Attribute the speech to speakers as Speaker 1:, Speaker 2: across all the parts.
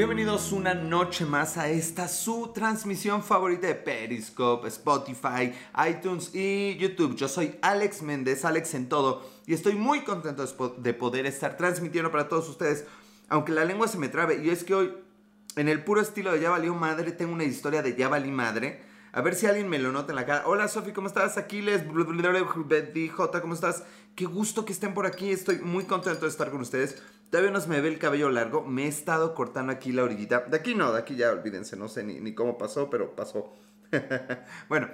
Speaker 1: Bienvenidos una noche más a esta su transmisión favorita de Periscope, Spotify, iTunes y YouTube. Yo soy Alex Méndez, Alex en todo, y estoy muy contento de poder estar transmitiendo para todos ustedes, aunque la lengua se me trabe. Y es que hoy, en el puro estilo de Ya Valió Madre, tengo una historia de Ya Madre. A ver si alguien me lo nota en la cara. Hola Sofi, ¿cómo estás? Aquiles, J, ¿cómo estás? Qué gusto que estén por aquí. Estoy muy contento de estar con ustedes. Todavía no se me ve el cabello largo. Me he estado cortando aquí la orillita. De aquí no, de aquí ya olvídense. No sé ni, cómo pasó, pero pasó. bueno,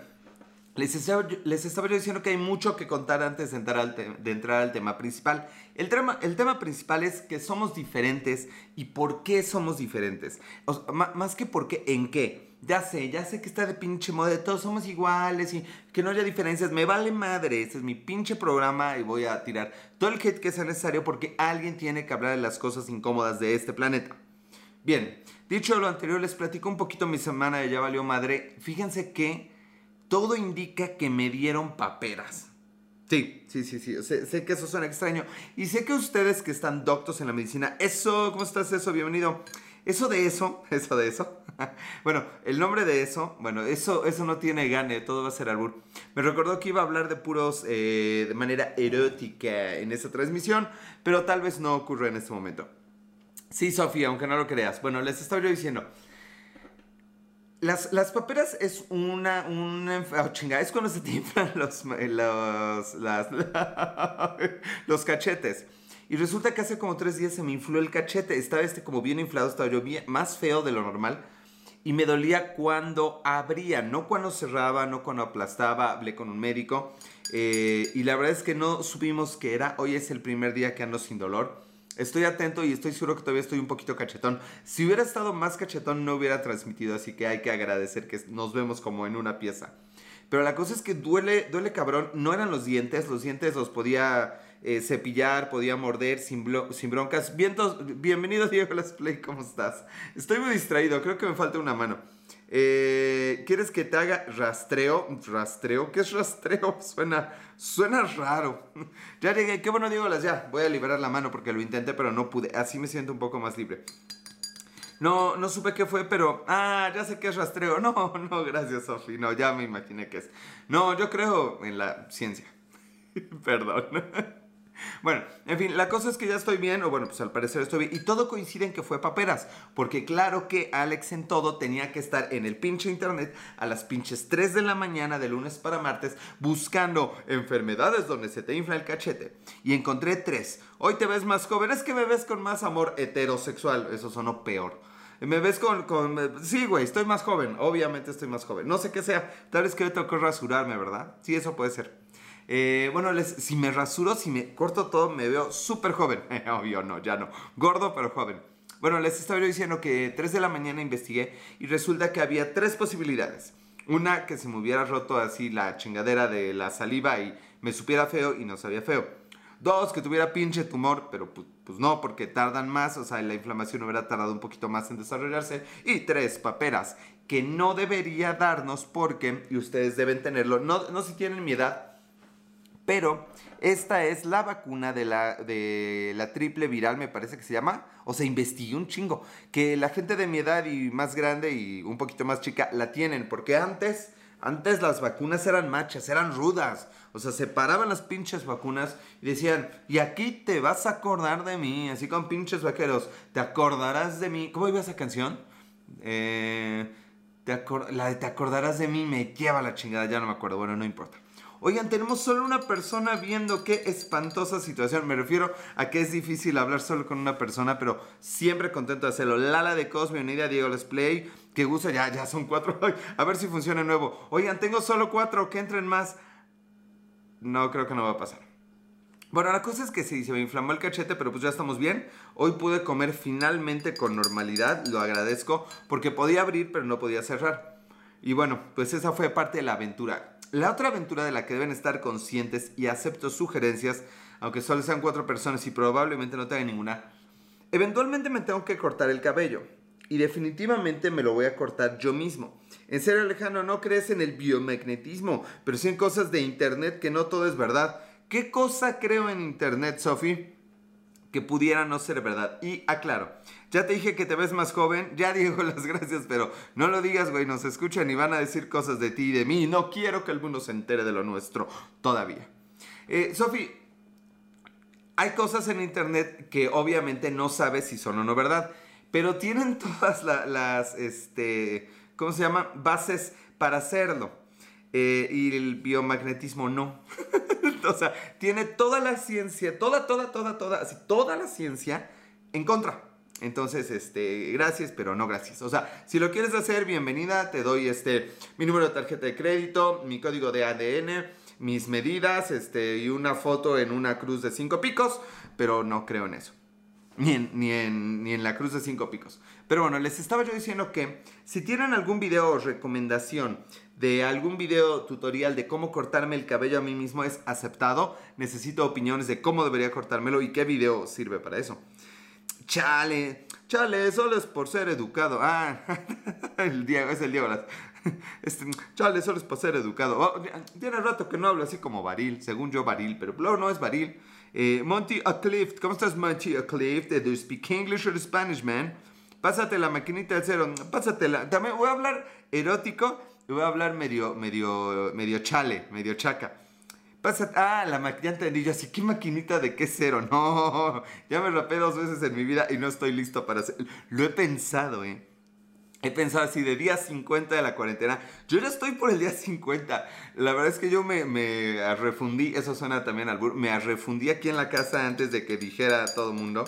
Speaker 1: les estaba, les estaba, diciendo que hay mucho que contar antes de entrar al, de entrar al tema principal. El tema, el tema principal es que somos diferentes y por qué somos diferentes. más que por qué, en qué. Ya sé, ya sé que está de pinche moda, de todos somos iguales y que no haya diferencias. Me vale madre, este es mi pinche programa y voy a tirar todo el hate que sea necesario porque alguien tiene que hablar de las cosas incómodas de este planeta. Bien, dicho lo anterior, les platico un poquito mi semana de Ya Valió Madre. Fíjense que todo indica que me dieron paperas. Sí, sí, sí, sí. Sé, sé, que eso suena extraño. Y sé que ustedes que están doctos en la medicina, eso, ¿cómo estás eso? Bienvenido. Eso de eso, eso de eso. bueno, el nombre de eso, bueno, eso, eso no tiene gane, todo va a ser albur. Me recordó que iba a hablar de puros eh, de manera erótica en esa transmisión, pero tal vez no ocurra en este momento. Sí, Sofía, aunque no lo creas. Bueno, les estaba yo diciendo. Las, las paperas es una, una oh, chinga, es cuando se te inflan los, los, las, los cachetes. Y resulta que hace como tres días se me infló el cachete. Estaba este como bien inflado, estaba yo bien, más feo de lo normal. Y me dolía cuando abría, no cuando cerraba, no cuando aplastaba. Hablé con un médico. Eh, y la verdad es que no supimos qué era. Hoy es el primer día que ando sin dolor. Estoy atento y estoy seguro que todavía estoy un poquito cachetón. Si hubiera estado más cachetón no hubiera transmitido, así que hay que agradecer que nos vemos como en una pieza. Pero la cosa es que duele, duele cabrón. No eran los dientes, los dientes los podía eh, cepillar, podía morder sin, broncas. Vientos, bienvenido Diego Las Play, ¿cómo estás? Estoy muy distraído, creo que me falta una mano. Eh, ¿Quieres que te haga rastreo? ¿Rastreo? ¿Qué es rastreo? Suena, suena raro. ya llegué, qué bueno Diego Las, ya. Voy a liberar la mano porque lo intenté, pero no pude. Así me siento un poco más libre. No, no supe qué fue, pero. Ah, ya sé qué es rastreo. No, no, gracias, Sofi. No, ya me imaginé qué es. No, yo creo en la ciencia. Perdón. Bueno, en fin, la cosa es que ya estoy bien, o bueno, pues al parecer estoy bien, y todo coincide en que fue paperas, porque claro que Alex en todo tenía que estar en el pinche internet a las pinches 3 de la mañana de lunes para martes buscando enfermedades donde se te infla el cachete. Y encontré tres. Hoy te ves más joven, es que me ves con más amor heterosexual, eso sonó peor. Me ves con, con... Sí, güey, estoy más joven. Obviamente estoy más joven. No sé qué sea. Tal vez que hoy que rasurarme, ¿verdad? Sí, eso puede ser. Eh, bueno, si me rasuro, si me corto todo, me veo súper joven. Obvio, no, ya no. Gordo, pero joven. Bueno, les estaba diciendo que 3 de la mañana investigué y resulta que había tres posibilidades. Una, que se me hubiera roto así la chingadera de la saliva y me supiera feo y no sabía feo. Dos, que tuviera pinche tumor, pero pues, pues, no, porque tardan más, o sea, la inflamación hubiera tardado un poquito más en desarrollarse. Y tres, paperas, que no debería darnos porque, y ustedes deben tenerlo, no, no si tienen mi edad, pero esta es la vacuna de la, de la triple viral, me parece que se llama. O sea, investigué un chingo. Que la gente de mi edad y más grande y un poquito más chica la tienen. Porque antes, antes las vacunas eran machas, eran rudas. O sea, separaban las pinches vacunas y decían, y aquí te vas a acordar de mí. Así con pinches vaqueros, te acordarás de mí. ¿Cómo iba esa canción? Eh, te la de te acordarás de mí me lleva la chingada, ya no me acuerdo. Bueno, no importa. Oigan, tenemos solo una persona viendo qué espantosa situación. Me refiero a que es difícil hablar solo con una persona, pero siempre contento de hacerlo. Lala de Cos, bienvenida Diego Let's Play. Qué gusto, ya, ya son cuatro. A ver si funciona nuevo. Oigan, tengo solo cuatro, que entren más. No, creo que no va a pasar. Bueno, la cosa es que sí, se me inflamó el cachete, pero pues ya estamos bien. Hoy pude comer finalmente con normalidad, lo agradezco, porque podía abrir, pero no podía cerrar. Y bueno, pues esa fue parte de la aventura. La otra aventura de la que deben estar conscientes y acepto sugerencias, aunque solo sean cuatro personas y probablemente no tenga ninguna, eventualmente me tengo que cortar el cabello. Y definitivamente me lo voy a cortar yo mismo. En serio, Alejandro, no crees en el biomagnetismo, pero sí en cosas de internet que no todo es verdad. ¿Qué cosa creo en internet, Sophie? Que pudiera no ser verdad. Y aclaro, ya te dije que te ves más joven, ya digo las gracias, pero no lo digas, güey, nos escuchan y van a decir cosas de ti y de mí. No quiero que el mundo se entere de lo nuestro todavía. Eh, Sofi, hay cosas en internet que obviamente no sabes si son o no verdad, pero tienen todas las, este, ¿cómo se llama? Bases para hacerlo. Eh, y el biomagnetismo no. o sea, tiene toda la ciencia, toda, toda, toda, toda, así, toda la ciencia en contra. Entonces, este, gracias, pero no gracias. O sea, si lo quieres hacer, bienvenida, te doy este, mi número de tarjeta de crédito, mi código de ADN, mis medidas, este, y una foto en una cruz de cinco picos, pero no creo en eso. Ni en, ni, en, ni en la cruz de cinco picos. Pero bueno, les estaba yo diciendo que si tienen algún video o recomendación de algún video tutorial de cómo cortarme el cabello a mí mismo es aceptado. Necesito opiniones de cómo debería cortármelo y qué video sirve para eso. Chale, chale, solo es por ser educado. Ah, el Diego, es el Diego. Este, chale, solo es por ser educado. Oh, tiene rato que no hablo así como Baril, según yo Baril, pero no, no es Baril. Eh, Monty Aclift, ¿cómo estás Monty Aclift? Do you speak English or Spanish, man? Pásate la maquinita del cero, pásatela. También voy a hablar erótico voy a hablar medio, medio, medio chale, medio chaca. Pasa, ah, la maquinita, entendí yo así, ¿qué maquinita de qué cero? No, ya me rapé dos veces en mi vida y no estoy listo para hacer. Lo he pensado, ¿eh? He pensado así, de día 50 de la cuarentena. Yo ya estoy por el día 50. La verdad es que yo me, me refundí, eso suena también al me refundí aquí en la casa antes de que dijera a todo mundo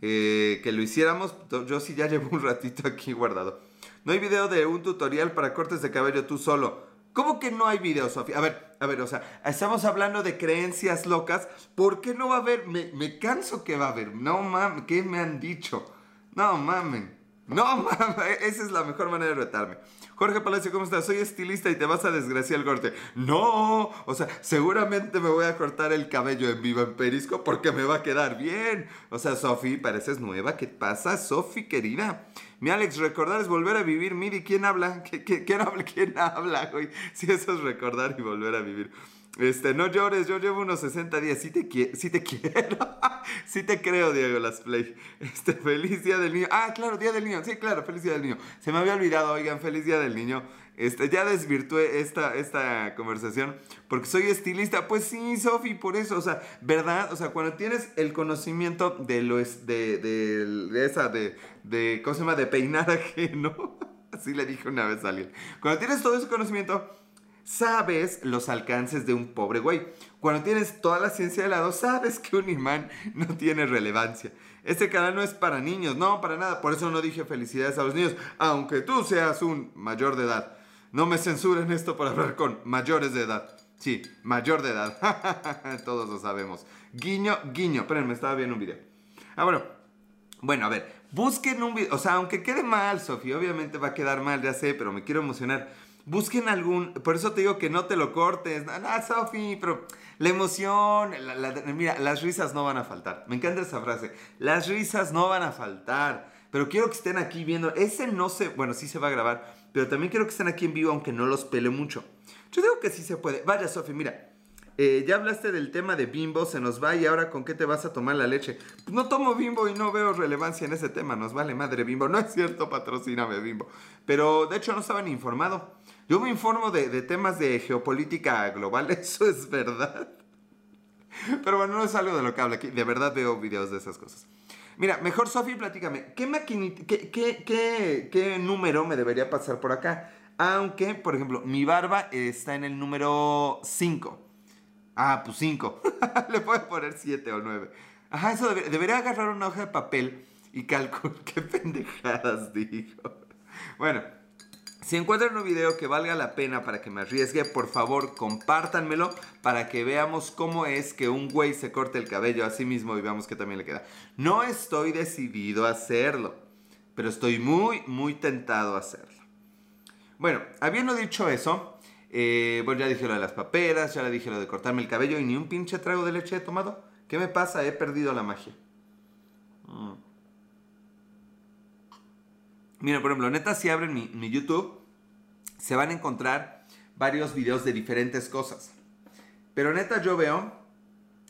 Speaker 1: eh, que lo hiciéramos. Yo sí ya llevo un ratito aquí guardado. No hay video de un tutorial para cortes de cabello tú solo. ¿Cómo que no hay video, Sofía? A ver, a ver, o sea, estamos hablando de creencias locas. ¿Por qué no va a haber? Me, me canso que va a haber. No mames, ¿qué me han dicho? No mames. No mames, esa es la mejor manera de retarme. Jorge Palacio, ¿cómo estás? Soy estilista y te vas a desgraciar el corte. No, o sea, seguramente me voy a cortar el cabello en vivo en Perisco porque me va a quedar bien. O sea, Sofi, pareces nueva. ¿Qué pasa, Sofi, querida? Mi Alex, recordar es volver a vivir. Miri, ¿quién habla? quién habla? ¿Quién habla, güey? Si eso es recordar y volver a vivir. Este, no llores, yo llevo unos 60 días. Sí te, sí te quiero. sí te creo, Diego Las Play. Este, feliz día del niño. Ah, claro, día del niño. Sí, claro, feliz día del niño. Se me había olvidado, oigan, feliz día del niño. Este, ya desvirtué esta, esta conversación porque soy estilista. Pues sí, Sofi, por eso, o sea, ¿verdad? O sea, cuando tienes el conocimiento de lo es, de, de, de esa, de, de, ¿cómo se llama? De peinar ajeno. Así le dije una vez a alguien. Cuando tienes todo ese conocimiento, sabes los alcances de un pobre güey. Cuando tienes toda la ciencia de lado, sabes que un imán no tiene relevancia. Este canal no es para niños, no, para nada. Por eso no dije felicidades a los niños, aunque tú seas un mayor de edad. No me censuren esto por hablar con mayores de edad. Sí, mayor de edad. Todos lo sabemos. Guiño, guiño. Esperen, estaba viendo un video. Ah, bueno. Bueno, a ver. Busquen un video. O sea, aunque quede mal, Sofía, obviamente va a quedar mal, ya sé, pero me quiero emocionar busquen algún, por eso te digo que no te lo cortes, no Sofi, pero la emoción, mira, las risas no van a faltar, me encanta esa frase, las risas no van a faltar, pero quiero que estén aquí viendo, ese no se, bueno, sí se va a grabar, pero también quiero que estén aquí en vivo aunque no los pele mucho. Yo digo que sí se puede, vaya Sofi, mira, eh, ya hablaste del tema de bimbo, se nos va y ahora con qué te vas a tomar la leche. Pues no tomo bimbo y no veo relevancia en ese tema, nos vale madre bimbo. No es cierto, patrocíname bimbo. Pero de hecho no estaba ni informado. Yo me informo de, temas de geopolítica global, eso es verdad. Pero bueno, no es algo de lo que hablo aquí. De verdad veo videos de esas cosas. Mira, mejor Sofi, platícame. ¿Qué, maquinita, qué, número me debería pasar por acá? Aunque, por ejemplo, mi barba está en el número 5. Ah, pues 5. Le puedo poner 7 o 9. Ajá, eso debería, debería agarrar una hoja de papel y calcular qué pendejadas digo. Bueno, si encuentran un video que valga la pena para que me arriesgue, por favor compártanmelo para que veamos cómo es que un güey se corte el cabello a sí mismo y veamos que también le queda. No estoy decidido a hacerlo, pero estoy muy, muy tentado a hacerlo. Bueno, habiendo dicho eso, eh, bueno, ya dije lo de las paperas, ya le dije lo de cortarme el cabello y ni un pinche trago de leche he tomado. ¿Qué me pasa? He perdido la magia. Mm. Mira, por ejemplo, neta, si abren mi, mi YouTube, se van a encontrar varios videos de diferentes cosas. Pero neta yo veo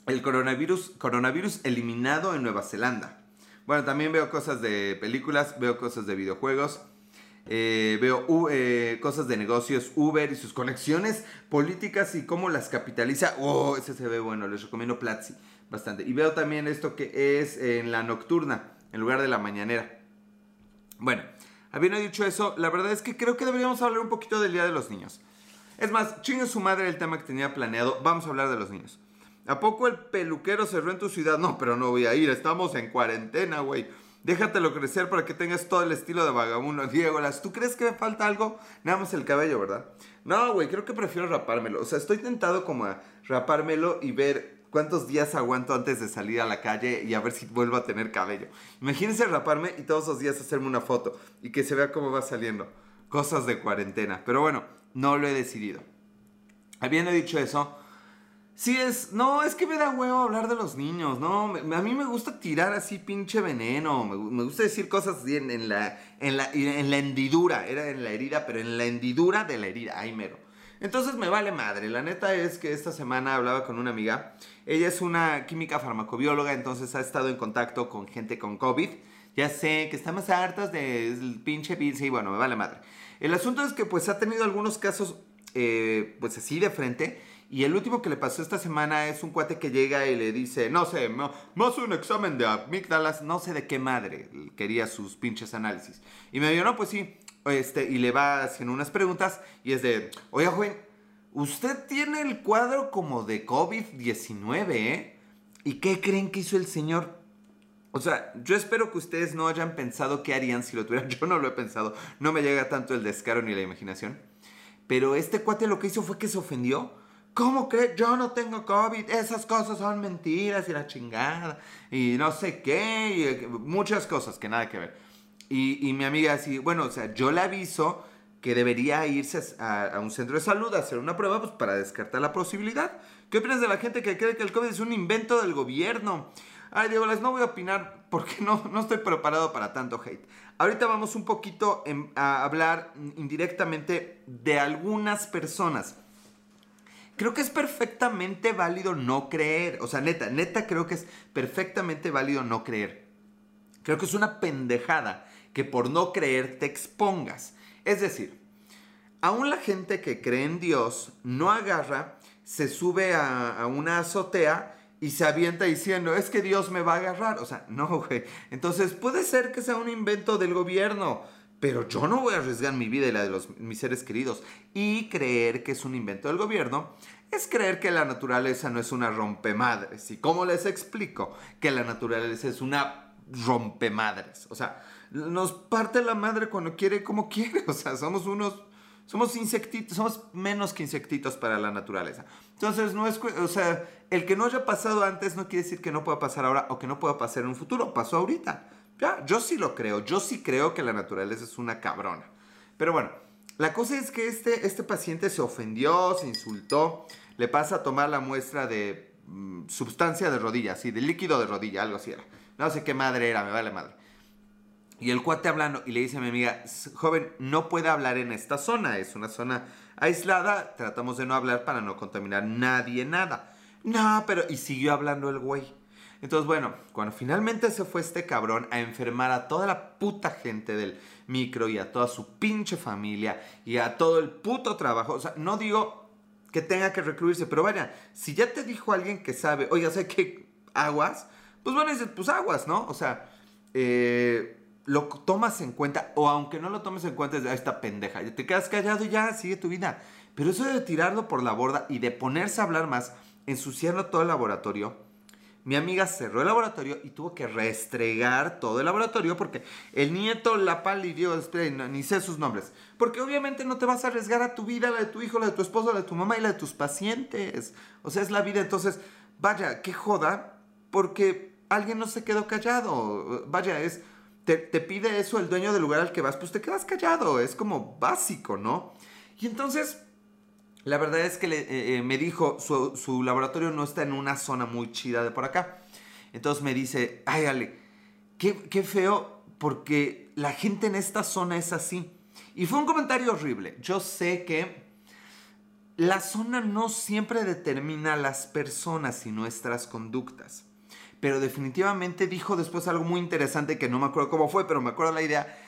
Speaker 1: el coronavirus, coronavirus eliminado en Nueva Zelanda. Bueno, también veo cosas de películas, veo cosas de videojuegos, eh, veo eh, cosas de negocios, Uber y sus conexiones políticas y cómo las capitaliza. Oh, ese se ve bueno, les recomiendo Platzi bastante. Y veo también esto que es en la nocturna, en lugar de la mañanera. Bueno, habiendo dicho eso, la verdad es que creo que deberíamos hablar un poquito del Día de los Niños. Es más, chingue su madre el tema que tenía planeado, vamos a hablar de los niños. ¿A poco el peluquero cerró en tu ciudad? No, pero no voy a ir, estamos en cuarentena, güey. Déjatelo crecer para que tengas todo el estilo de vagabundo. Diego, ¿tú crees que me falta algo? Nada más el cabello, ¿verdad? No, güey, creo que prefiero rapármelo. O sea, estoy tentado como a rapármelo y ver cuántos días aguanto antes de salir a la calle y a ver si vuelvo a tener cabello. Imagínense raparme y todos los días hacerme una foto y que se vea cómo va saliendo. Cosas de cuarentena. Pero bueno, no lo he decidido. Habiendo dicho eso, Sí, es. No, es que me da huevo hablar de los niños, ¿no? a mí me gusta tirar así pinche veneno. Me, gusta decir cosas así en, la, en, la, en la hendidura. Era en la herida, pero en la hendidura de la herida. Ay, mero. Entonces me vale madre. La neta es que esta semana hablaba con una amiga. Ella es una química farmacobióloga, entonces ha estado en contacto con gente con COVID. Ya sé que estamos hartas del pinche virus y bueno, me vale madre. El asunto es que pues ha tenido algunos casos eh, pues así de frente y el último que le pasó esta semana es un cuate que llega y le dice, no sé, me, hace un examen de amígdalas, no sé de qué madre quería sus pinches análisis. Y me dijo, no, pues sí, este, y le va haciendo unas preguntas y es de, oye, joven, usted tiene el cuadro como de COVID-19, ¿eh? ¿Y qué creen que hizo el señor? O sea, yo espero que ustedes no hayan pensado qué harían si lo tuvieran. Yo no lo he pensado. No me llega tanto el descaro ni la imaginación. Pero este cuate lo que hizo fue que se ofendió ¿Cómo que yo no tengo COVID? Esas cosas son mentiras y la chingada. Y no sé qué. Y eh, muchas cosas que nada que ver. Y, mi amiga así, bueno, o sea, yo le aviso que debería irse a, un centro de salud a hacer una prueba pues, para descartar la posibilidad. ¿Qué opinas de la gente que cree que el COVID es un invento del gobierno? Ay, Diego, les no voy a opinar porque no, no estoy preparado para tanto hate. Ahorita vamos un poquito a hablar indirectamente de algunas personas creo que es perfectamente válido no creer. O sea, neta, neta creo que es perfectamente válido no creer. Creo que es una pendejada que por no creer te expongas. Es decir, aún la gente que cree en Dios no agarra, se sube a, una azotea y se avienta diciendo, es que Dios me va a agarrar. O sea, no, güey. Entonces puede ser que sea un invento del gobierno pero yo no voy a arriesgar mi vida y la de los, mis seres queridos. Y creer que es un invento del gobierno es creer que la naturaleza no es una rompemadres. ¿Y cómo les explico? Que la naturaleza es una rompemadres. O sea, nos parte la madre cuando quiere como quiere. O sea, somos unos... Somos insectitos, somos menos que insectitos para la naturaleza. Entonces, no es, o sea, el que no haya pasado antes no quiere decir que no pueda pasar ahora o que no pueda pasar en un futuro. Pasó ahorita. Yo sí lo creo, yo sí creo que la naturaleza es una cabrona. Pero bueno, la cosa es que este, este paciente se ofendió, se insultó, le pasa a tomar la muestra de mm, sustancia de rodilla, sí, de líquido de rodilla, algo así era. No sé qué madre era, me vale madre. Y el cuate hablando y le dice a mi amiga, joven, no puede hablar en esta zona, es una zona aislada, tratamos de no hablar para no contaminar nadie, nada. No, pero... Y siguió hablando el güey. Entonces, bueno, cuando finalmente se fue este cabrón a enfermar a toda la puta gente del micro y a toda su pinche familia y a todo el puto trabajo, o sea, no digo que tenga que recluirse, pero vaya, si ya te dijo alguien que sabe, oiga, sé que aguas, pues bueno, dices, pues aguas, ¿no? O sea, eh, lo tomas en cuenta, o aunque no lo tomes en cuenta, es esta pendeja, te quedas callado y ya, sigue tu vida. Pero eso de tirarlo por la borda y de ponerse a hablar más, ensuciarlo todo el laboratorio, mi amiga cerró el laboratorio y tuvo que restregar todo el laboratorio porque el nieto la palidió, ni sé sus nombres. Porque obviamente no te vas a arriesgar a tu vida, la de tu hijo, la de tu esposo, la de tu mamá y la de tus pacientes. O sea, es la vida. Entonces, vaya, qué joda, porque alguien no se quedó callado. Vaya, es, te, te pide eso el dueño del lugar al que vas, pues te quedas callado. Es como básico, ¿no? Y entonces la verdad es que eh, eh, me dijo, su, laboratorio no está en una zona muy chida de por acá. Entonces me dice, ay Ale, qué, qué feo porque la gente en esta zona es así. Y fue un comentario horrible. Yo sé que la zona no siempre determina las personas y nuestras conductas. Pero definitivamente dijo después algo muy interesante que no me acuerdo cómo fue, pero me acuerdo la idea,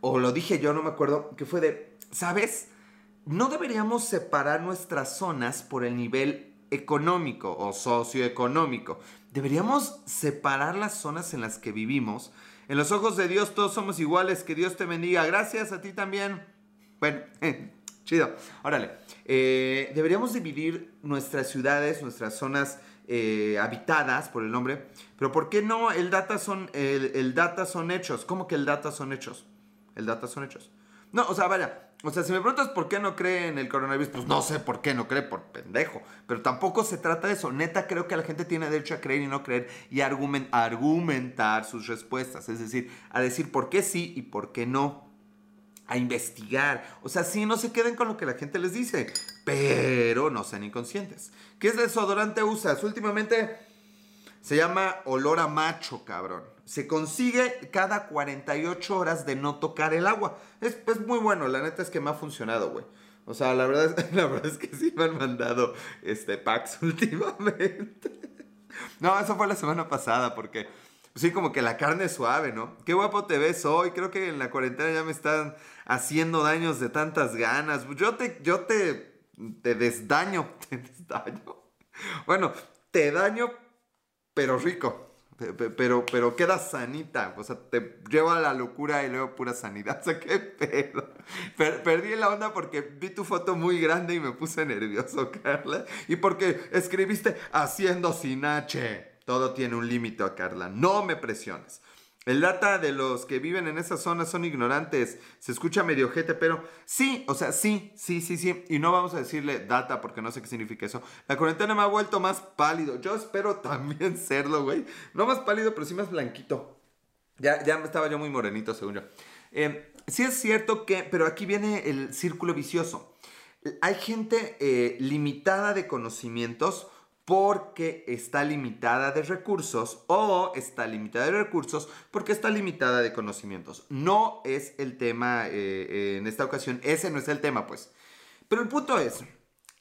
Speaker 1: o lo dije yo, no me acuerdo, que fue de, ¿sabes? No deberíamos separar nuestras zonas por el nivel económico o socioeconómico. Deberíamos separar las zonas en las que vivimos. En los ojos de Dios todos somos iguales. Que Dios te bendiga. Gracias a ti también. Bueno, chido. Órale. Eh, deberíamos dividir nuestras ciudades, nuestras zonas eh, habitadas por el nombre. Pero ¿por qué no el data son, el, el data son hechos? ¿Cómo que el data son hechos? El data son hechos. No, o sea, vaya, o sea, si me preguntas por qué no cree en el coronavirus, pues no sé por qué no cree, por pendejo. Pero tampoco se trata de eso. Neta, creo que la gente tiene derecho a creer y no creer y a argumentar sus respuestas. Es decir, a decir por qué sí y por qué no. A investigar. O sea, sí, no se queden con lo que la gente les dice. Pero no sean inconscientes. ¿Qué es desodorante usas? Últimamente se llama olor a macho, cabrón. Se consigue cada 48 horas de no tocar el agua. Es, muy bueno, la neta es que me ha funcionado, güey. O sea, la verdad, es, la verdad es que sí me han mandado este, packs últimamente. No, eso fue la semana pasada porque sí, como que la carne es suave, ¿no? Qué guapo te ves hoy. Creo que en la cuarentena ya me están haciendo daños de tantas ganas. Yo te, yo te. Te desdaño. Bueno, te daño pero rico. Pero, pero queda sanita. O sea, te lleva a la locura y luego pura sanidad. O sea, qué pedo. perdí la onda porque vi tu foto muy grande y me puse nervioso, Carla. Y porque escribiste haciendo sin H. Todo tiene un límite, Carla. No me presiones. El data de los que viven en esa zona son ignorantes. Se escucha medio jete, pero sí, o sea, sí, sí, sí, sí. Y no vamos a decirle data porque no sé qué significa eso. La cuarentena me ha vuelto más pálido. Yo espero también serlo, güey. No más pálido, pero sí más blanquito. Ya, ya estaba yo muy morenito, según yo. Eh, sí es cierto que, pero aquí viene el círculo vicioso. Hay gente eh, limitada de conocimientos porque está limitada de recursos o está limitada de recursos porque está limitada de conocimientos. No es el tema eh, eh, en esta ocasión, ese no es el tema pues. Pero el punto es,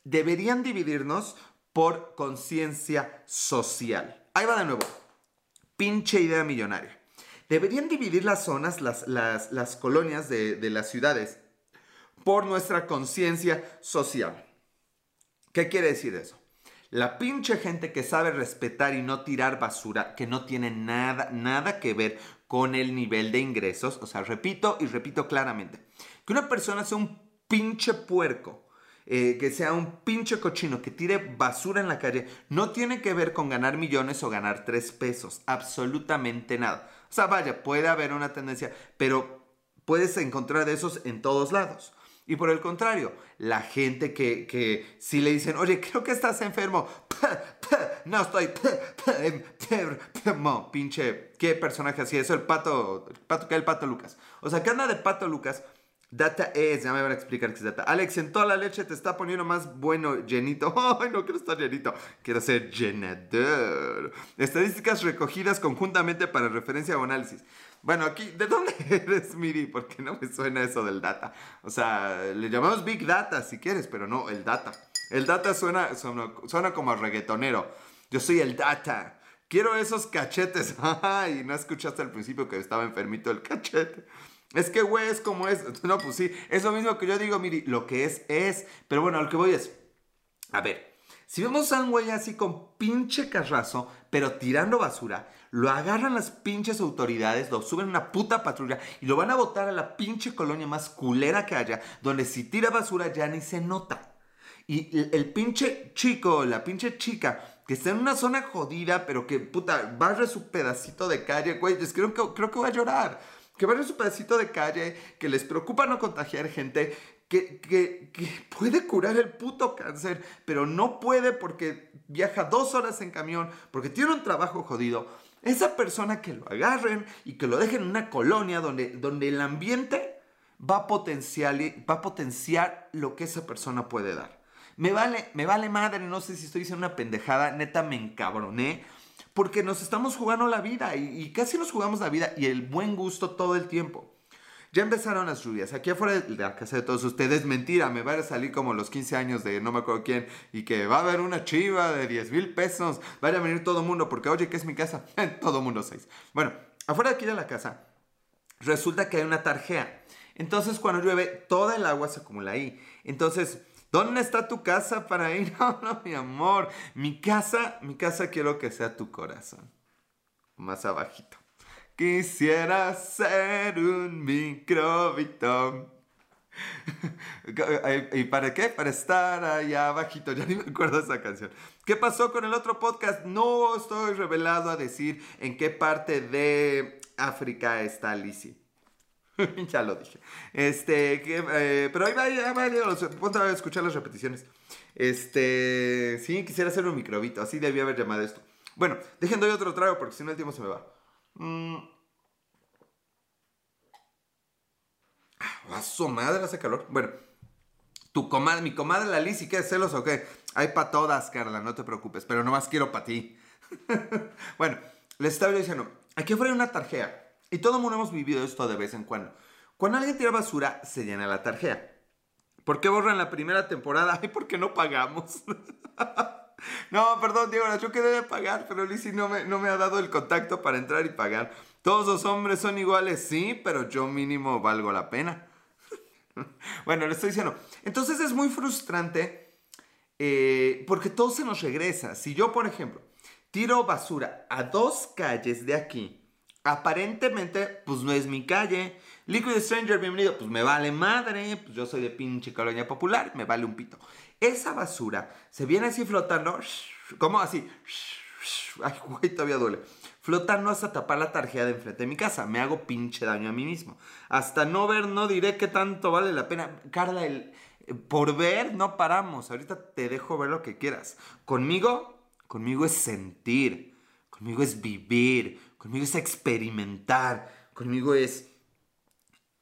Speaker 1: deberían dividirnos por conciencia social. Ahí va de nuevo. Pinche idea millonaria. Deberían dividir las zonas, las, las, colonias de, de las ciudades por nuestra conciencia social. ¿Qué quiere decir eso? La pinche gente que sabe respetar y no tirar basura, que no tiene nada, nada que ver con el nivel de ingresos. O sea, repito y repito claramente. Que una persona sea un pinche puerco, eh, que sea un pinche cochino, que tire basura en la calle, no tiene que ver con ganar millones o ganar tres pesos. Absolutamente nada. O sea, vaya, puede haber una tendencia, pero puedes encontrar de esos en todos lados. Y por el contrario, la gente que, que si le dicen, oye, creo que estás enfermo, no estoy enfermo, pinche, ¿qué personaje así? Eso el pato, el pato que el pato Lucas. O sea, ¿qué anda de pato Lucas? Data es, ya me van a explicar qué es data. Alex, en toda la leche te está poniendo más bueno, llenito. Ay, no quiero estar llenito, quiero ser llenador. Estadísticas recogidas conjuntamente para referencia o análisis. Bueno, aquí, ¿de dónde eres, Miri? Porque no me suena eso del data. O sea, le llamamos Big Data si quieres, pero no, el data. El data suena, suena, como reggaetonero. Yo soy el data. Quiero esos cachetes. Ay, no escuchaste al principio que estaba enfermito el cachete. Es que, güey, es como es. No, pues sí, es lo mismo que yo digo, Miri, lo que es, es. Pero bueno, lo que voy es, a ver, si vemos a un güey así con pinche carrazo, pero tirando basura, lo agarran las pinches autoridades, lo suben a una puta patrulla y lo van a botar a la pinche colonia más culera que haya, donde si tira basura ya ni se nota. Y el, pinche chico, la pinche chica, que está en una zona jodida, pero que puta, barre su pedacito de calle, güey, creo que, creo que va a llorar. Que barre su pedacito de calle, que les preocupa no contagiar gente, que, que, que, puede curar el puto cáncer, pero no puede porque viaja dos horas en camión, porque tiene un trabajo jodido. Esa persona que lo agarren y que lo dejen en una colonia donde, donde el ambiente va a, potenciar, va a potenciar lo que esa persona puede dar. Me vale, me vale madre, no sé si estoy diciendo una pendejada, neta me encabroné, porque nos estamos jugando la vida y, y casi nos jugamos la vida y el buen gusto todo el tiempo. Ya empezaron las lluvias. Aquí afuera de la casa de todos ustedes, mentira, me va a salir como los 15 años de no me acuerdo quién y que va a haber una chiva de 10 mil pesos. Vaya a venir todo el mundo porque, oye, ¿qué es mi casa? todo mundo seis. Bueno, afuera de aquí de la casa, resulta que hay una tarjea. Entonces, cuando llueve, toda el agua se acumula ahí. Entonces, ¿dónde está tu casa para ir? No, no, mi amor. Mi casa, mi casa quiero que sea tu corazón. Más abajito. Quisiera ser un microbito. ¿Y para qué? Para estar allá abajito. Ya ni me acuerdo esa canción. ¿Qué pasó con el otro podcast? No estoy revelado a decir en qué parte de África está Lizzie. ya lo dije. Este, eh, pero ahí va, ya va, a escuchar las repeticiones. Este, sí, quisiera hacer un microbito. Así debía haber llamado esto. Bueno, dejen doy otro trago porque si no el tiempo se me va. Mm. Ah, su madre, hace calor. Bueno, tu comadre, mi comadre la Liz, ¿y qué? ¿Celos o qué? Hay para todas, Carla, no te preocupes, pero nomás quiero para ti. bueno, les estaba diciendo, aquí afuera hay una tarjea. Y todo el mundo hemos vivido esto de vez en cuando. Cuando alguien tira basura, se llena la tarjea. ¿Por qué borran la primera temporada? Ay, porque no pagamos. No, perdón, Diego, yo quedé de pagar, pero Lizzie no me, no me ha dado el contacto para entrar y pagar. Todos los hombres son iguales, sí, pero yo mínimo valgo la pena. bueno, le estoy diciendo. Entonces es muy frustrante eh, porque todo se nos regresa. Si yo, por ejemplo, tiro basura a dos calles de aquí, aparentemente, pues no es mi calle. Liquid Stranger, bienvenido. Pues me vale madre, pues yo soy de pinche colonia popular, me vale un pito. Esa basura se viene así flotando, ¿cómo así? Ay, güey, todavía duele. Flotando hasta tapar la tarjeta de enfrente de mi casa. Me hago pinche daño a mí mismo. Hasta no ver, no diré qué tanto vale la pena. Carla, el, por ver no paramos. Ahorita te dejo ver lo que quieras. Conmigo, conmigo es sentir. Conmigo es vivir. Conmigo es experimentar. Conmigo es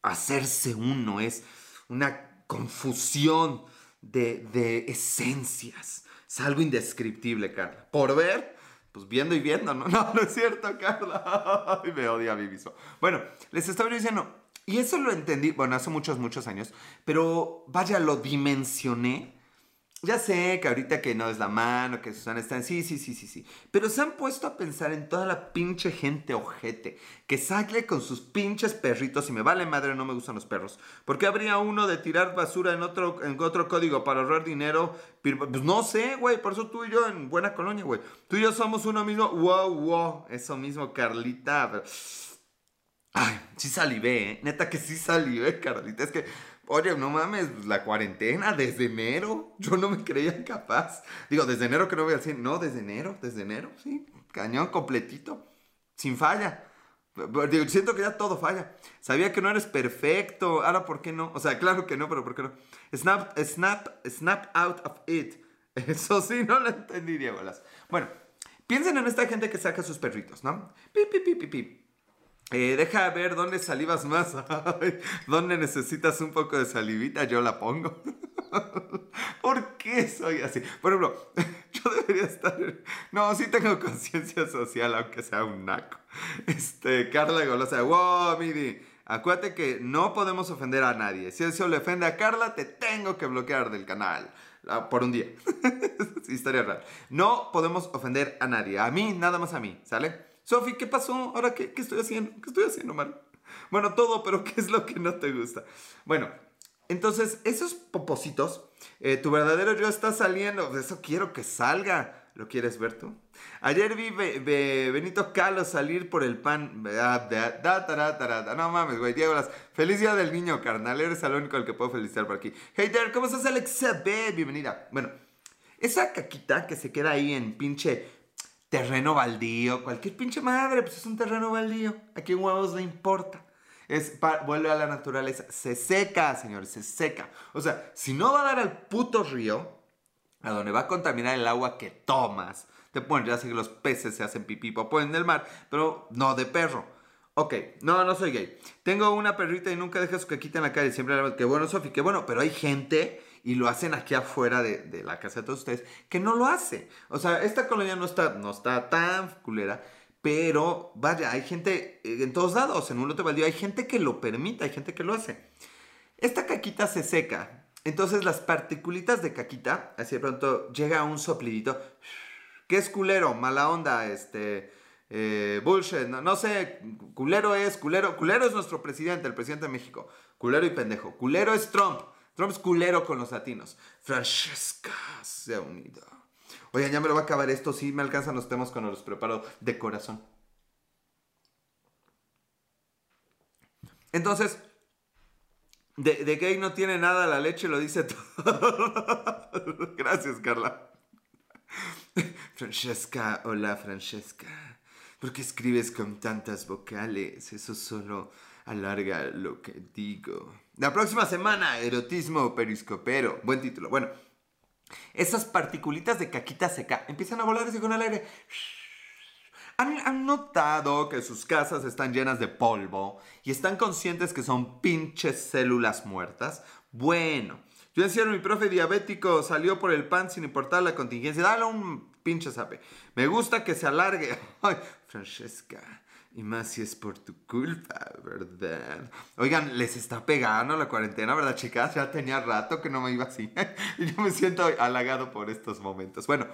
Speaker 1: hacerse uno. Es una confusión de, esencias. Es algo indescriptible, Carla. Por ver, pues viendo y viendo, ¿no? No, no es cierto, Carla. me odia a. Bueno, les estaba diciendo, y eso lo entendí, bueno, hace muchos, muchos años, pero vaya, lo dimensioné ya sé que ahorita que no es la mano, que Susana está en... Sí, sí, sí, sí, sí. Pero se han puesto a pensar en toda la pinche gente ojete que sale con sus pinches perritos y me vale madre, no me gustan los perros. ¿Por qué habría uno de tirar basura en otro, en otro código para ahorrar dinero? Pues no sé, güey. Por eso tú y yo en buena colonia, güey. Tú y yo somos uno mismo. Wow, wow. Eso mismo, Carlita. Ay, sí salivé, ¿eh? Neta que sí salivé, Carlita. Es que Oye, no mames, la cuarentena desde enero. Yo no me creía capaz. Digo, desde enero que no voy al cine. No, desde enero, desde enero, sí. Cañón completito. Sin falla. Digo, siento que ya todo falla. Sabía que no eres perfecto. Ahora, ¿por qué no? O sea, claro que no, pero ¿por qué no? Snap, snap, snap out of it. Eso sí, no lo entendí, Diego. Bueno, piensen en esta gente que saca sus perritos, ¿no? Pip, pip, pip, pip. Eh, deja ver dónde salivas más. ¿Dónde necesitas un poco de salivita? Yo la pongo. ¿Por qué soy así? Por ejemplo, yo debería estar. No, sí tengo conciencia social, aunque sea un naco. Este, Carla Golosa. Wow, Midi. Acuérdate que no podemos ofender a nadie. Si eso le ofende a Carla, te tengo que bloquear del canal. Ah, por un día. Historia real. No podemos ofender a nadie. A mí, nada más a mí. ¿Sale? Sofi, ¿qué pasó? ¿Ahora qué, qué estoy haciendo? ¿Qué estoy haciendo mal? Bueno, todo, pero ¿qué es lo que no te gusta? Bueno, entonces, esos popositos, eh, tu verdadero yo está saliendo. Eso quiero que salga. ¿Lo quieres ver tú? Ayer vi Benito Calo salir por el pan. No mames, güey. Diego, feliz día del niño, carnal. Eres el único al que puedo felicitar por aquí. Hey there, ¿cómo estás, Alexa B? Bienvenida. Bueno, esa caquita que se queda ahí en pinche terreno baldío, cualquier pinche madre, pues es un terreno baldío. ¿A quién huevos le importa? Es, vuelve a la naturaleza. Se seca, señores, se seca. O sea, si no va a dar al puto río, a donde va a contaminar el agua que tomas, te ponen, ya sé que los peces se hacen pipí popó en el mar, pero no de perro. Ok, no, no soy gay. Tengo una perrita y nunca deja su caquita en la calle. Siempre la... Qué bueno, Sofi, qué bueno. Pero hay gente y lo hacen aquí afuera de, la casa de todos ustedes, que no lo hace. O sea, esta colonia no está, no está tan culera, Pero vaya, hay gente eh, en todos lados, en un lote baldío, hay gente que lo permite, hay gente que lo hace. Esta caquita se seca. Entonces las particulitas de caquita, así de pronto llega un soplidito. ¿Qué es culero? Mala onda, este... Eh, bullshit, no, no, sé, culero es, culero, culero es nuestro presidente, el presidente de México, culero y pendejo, culero es Trump, Trump es culero con los latinos, Francesca se ha unido. Oigan, ya me lo va a acabar esto, sí me alcanzan los temas cuando los preparo de corazón. Entonces, de, de gay no tiene nada, la leche lo dice todo. Gracias, Carla. Francesca, hola Francesca. ¿Por qué escribes con tantas vocales? Eso solo alarga lo que digo. La próxima semana, erotismo periscopero. Buen título. Bueno, esas particulitas de caquita seca empiezan a volar así con el aire. ¿Han, notado que sus casas están llenas de polvo y están conscientes que son pinches células muertas? Bueno, yo decía, mi profe diabético salió por el pan sin importar la contingencia. Dale un pinche sape. Me gusta que se alargue. Ay, Francesca. Y más si es por tu culpa, ¿verdad? Oigan, les está pegando la cuarentena, ¿verdad, chicas? Ya tenía rato que no me iba así. y yo me siento halagado por estos momentos. Bueno,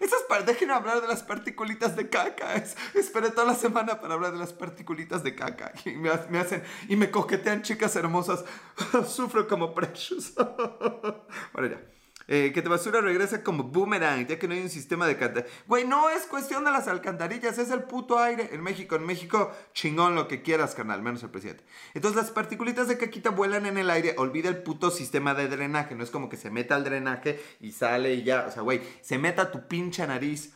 Speaker 1: esas déjenme hablar de las particulitas de caca. esperé toda la semana para hablar de las particulitas de caca. Y me, me hacen, y me coquetean chicas hermosas. Sufro como precious. bueno, ya. Eh, que tu basura regresa como boomerang, ya que no hay un sistema de alcantarillas. Güey, no es cuestión de las alcantarillas, es el puto aire. En México, en México, chingón lo que quieras, canal, menos el presidente. Entonces las particulitas de caquita vuelan en el aire, olvida el puto sistema de drenaje. No es como que se meta al drenaje y sale y ya. O sea, güey, se meta tu pinche nariz.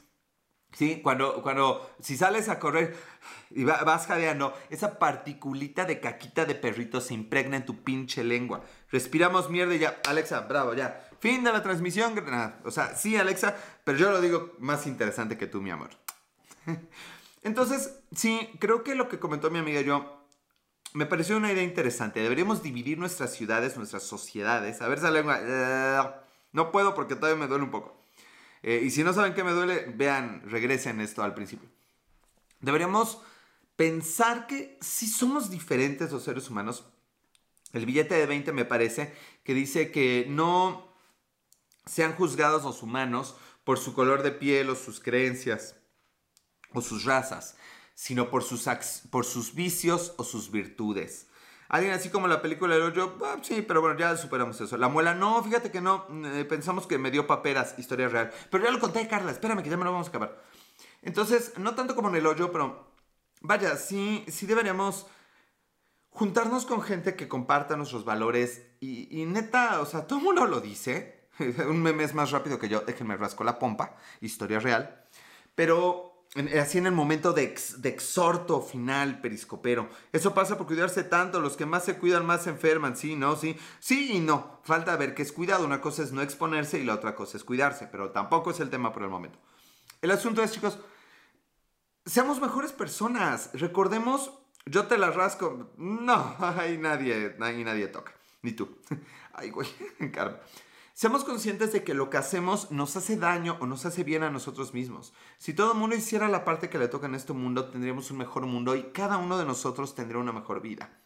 Speaker 1: Sí, cuando, cuando, si sales a correr y vas jadeando, esa particulita de caquita de perrito se impregna en tu pinche lengua. Respiramos mierda y ya. Alexa, bravo, ya. Fin de la transmisión. O sea, sí, Alexa, pero yo lo digo más interesante que tú, mi amor. Entonces, sí, creo que lo que comentó mi amiga yo me pareció una idea interesante. Deberíamos dividir nuestras ciudades, nuestras sociedades. A ver esa lengua. Eh, no puedo porque todavía me duele un poco. Eh, y si no saben qué me duele, vean, regresen esto al principio. Deberíamos pensar que si somos diferentes los seres humanos. El billete de 20 me parece que dice que no sean juzgados los humanos por su color de piel o sus creencias o sus razas, sino por sus, por sus vicios o sus virtudes. Alguien así como la película del hoyo, ah, sí, pero bueno, ya superamos eso. La muela, no, fíjate que no, eh, pensamos que me dio paperas, historia real. Pero ya lo conté, Carla, espérame que ya me lo vamos a acabar. Entonces, no tanto como en el hoyo, pero vaya, sí, sí deberíamos juntarnos con gente que comparta nuestros valores y, y neta, o sea, todo el mundo lo dice, un meme es más rápido que yo, déjenme rasco la pompa, historia real. Pero así en el momento de, de, exhorto final periscopero. Eso pasa por cuidarse tanto, los que más se cuidan más se enferman, sí, no, sí, sí y no. Falta ver qué es cuidado, una cosa es no exponerse y la otra cosa es cuidarse, pero tampoco es el tema por el momento. El asunto es, chicos, seamos mejores personas, recordemos, yo te la rasco, no, ahí nadie, ahí nadie toca, ni tú. Ay, güey, Carmen. Seamos conscientes de que lo que hacemos nos hace daño o nos hace bien a nosotros mismos. Si todo el mundo hiciera la parte que le toca en este mundo, tendríamos un mejor mundo y cada uno de nosotros tendría una mejor vida.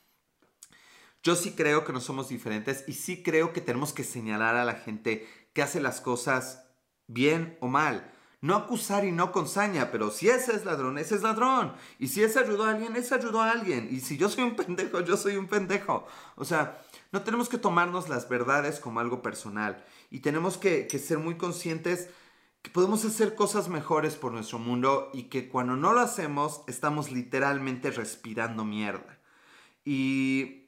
Speaker 1: Yo sí creo que no somos diferentes y sí creo que tenemos que señalar a la gente que hace las cosas bien o mal. No acusar y no con saña, pero si ese es ladrón, ese es ladrón. Y si ese ayudó a alguien, ese ayudó a alguien. Y si yo soy un pendejo, yo soy un pendejo. O sea, no tenemos que tomarnos las verdades como algo personal y tenemos que, ser muy conscientes que podemos hacer cosas mejores por nuestro mundo y que cuando no lo hacemos estamos literalmente respirando mierda. Y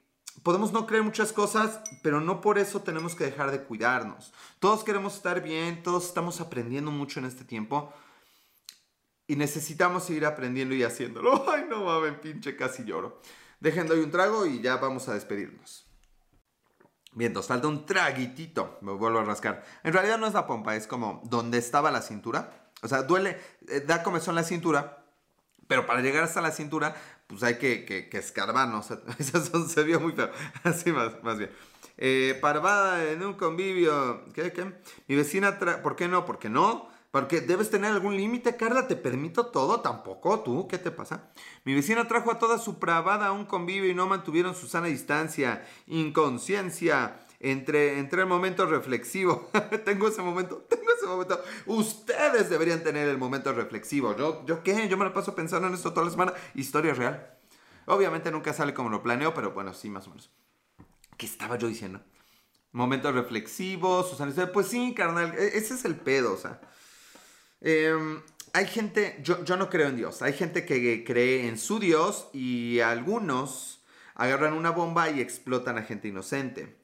Speaker 1: podemos no creer muchas cosas, pero no por eso tenemos que dejar de cuidarnos. Todos queremos estar bien, todos estamos aprendiendo mucho en este tiempo y necesitamos seguir aprendiendo y haciéndolo. Ay, no mames, pinche, casi lloro. Dejen doy un trago y ya vamos a despedirnos. Bien, nos falta un traguitito. Me vuelvo a rascar. En realidad no es la pompa, es como donde estaba la cintura. O sea, duele, eh, da comezón la cintura, pero para llegar hasta la cintura, pues hay que, que, escarbar, ¿no? O sea, eso se vio muy feo. Así más, más bien. Eh, parvada en un convivio. ¿Qué? ¿Qué? Mi vecina, ¿por qué no? Porque no. Porque debes tener algún límite, Carla. Te permito todo, tampoco tú. ¿Qué te pasa? Mi vecina trajo a toda su pravada a un convivio y no mantuvieron su sana distancia, inconsciencia. Entre, el momento reflexivo. tengo ese momento, tengo ese momento. Ustedes deberían tener el momento reflexivo. ¿Yo, ¿Yo qué? Yo me lo paso pensando en esto toda la semana. Historia real. Obviamente nunca sale como lo planeo, pero bueno, sí, más o menos. ¿Qué estaba yo diciendo? Momentos reflexivos, Susana. Pues sí, carnal, e, ese es el pedo, o sea. Em, hay gente, yo, yo no creo en Dios, hay gente que cree en su Dios y algunos agarran una bomba y explotan a gente inocente.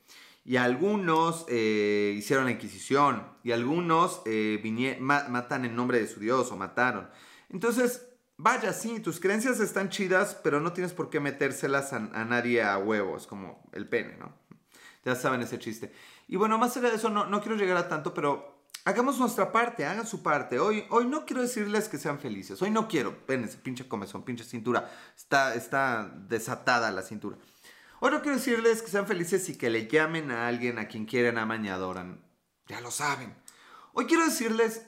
Speaker 1: Y algunos eh, hicieron la Inquisición. Y algunos eh, matan en nombre de su Dios o mataron. Entonces, vaya, sí, tus creencias están chidas, pero no tienes por qué metérselas a, nadie a huevos, como el pene, ¿no? Ya saben ese chiste. Y bueno, más allá de eso, no, no quiero llegar a tanto, pero hagamos nuestra parte, hagan su parte. Hoy, hoy no quiero decirles que sean felices. Hoy no quiero. Ven, ese pinche comezón, pinche cintura. Está, está desatada la cintura. Hoy no quiero decirles que sean felices y que le llamen a alguien a quien quieren, aman y adoran. Ya lo saben. Hoy quiero decirles,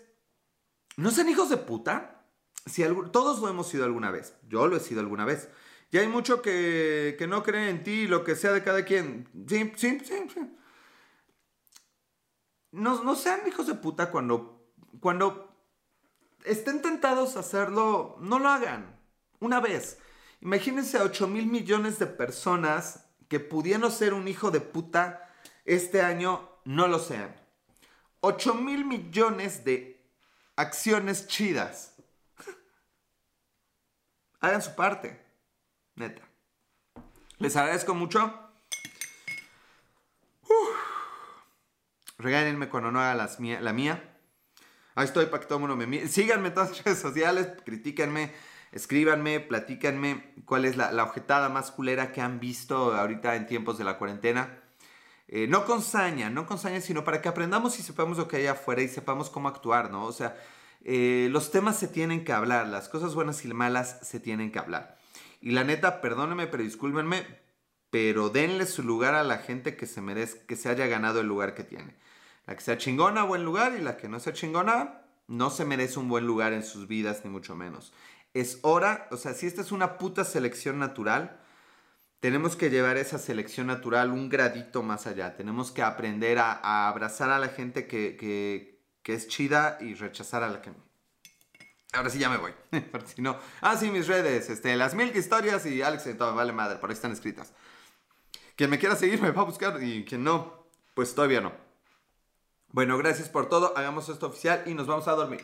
Speaker 1: no sean hijos de puta. Si todos lo hemos sido alguna vez. Yo lo he sido alguna vez. Y hay mucho que, que no creen en ti, lo que sea de cada quien. Sí, sí, sí, sí. No, sean hijos de puta cuando, cuando estén tentados a hacerlo, no lo hagan. Una vez. Imagínense a 8 mil millones de personas que pudiendo ser un hijo de puta este año no lo sean. 8 mil millones de acciones chidas. Hagan su parte. Neta. Les agradezco mucho. Regáñenme cuando no haga la mía. Ahí estoy para que todo el mundo me mire. Síganme en todas las redes sociales, critíquenme, escríbanme, platícanme cuál es la, objetada más culera que han visto ahorita en tiempos de la cuarentena. Eh, no con saña, no con saña, sino para que aprendamos y sepamos lo que hay afuera y sepamos cómo actuar, ¿no? O sea, eh, los temas se tienen que hablar, las cosas buenas y malas se tienen que hablar. Y la neta, perdónenme, pero discúlpenme, pero denle su lugar a la gente que se merezca, que se haya ganado el lugar que tiene. La que sea chingona, buen lugar, y la que no sea chingona, no se merece un buen lugar en sus vidas, ni mucho menos. Es hora, o sea, si esta es una puta selección natural, tenemos que llevar esa selección natural un gradito más allá. Tenemos que aprender a, abrazar a la gente que, es chida y rechazar a la que no. Ahora sí ya me voy. Si no. Ah, sí, mis redes. Este, las mil historias y Alex todo, vale madre, por ahí están escritas. Quien me quiera seguir me va a buscar y quien no, pues todavía no. Bueno, gracias por todo. Hagamos esto oficial y nos vamos a dormir.